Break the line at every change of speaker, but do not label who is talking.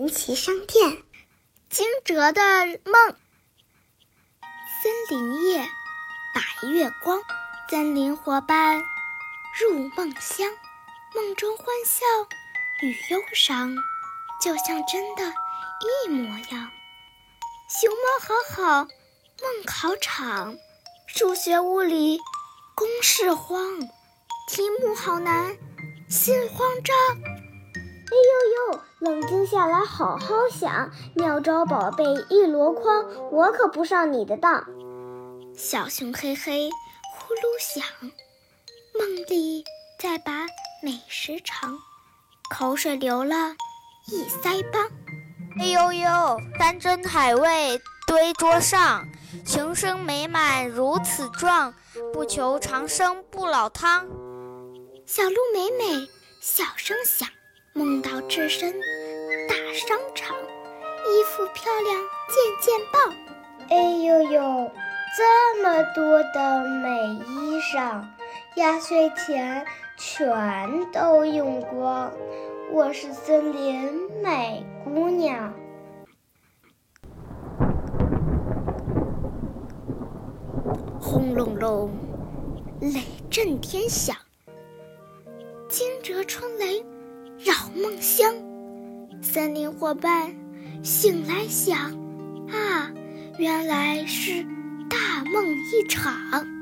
神奇商店，惊蛰的梦。森林夜，白月光，森林伙伴入梦乡，梦中欢笑与忧伤，就像真的一模样。熊猫好好梦考场，数学物理公式慌，题目好难，心慌张。
哎呦呦，冷静下来，好好想，妙招宝贝一箩筐，我可不上你的当。
小熊嘿嘿呼噜响，梦里再把美食尝，口水流了一腮帮。
哎呦呦，山珍海味堆桌上，情深美满如此壮，不求长生不老汤。
小鹿美美小声响。梦到置身大商场，衣服漂亮件件棒。
哎呦呦，这么多的美衣裳，压岁钱全都用光。我是森林美姑娘。
轰隆隆，雷震天响，惊蛰春雷。扰梦乡，森林伙伴醒来想，啊，原来是大梦一场。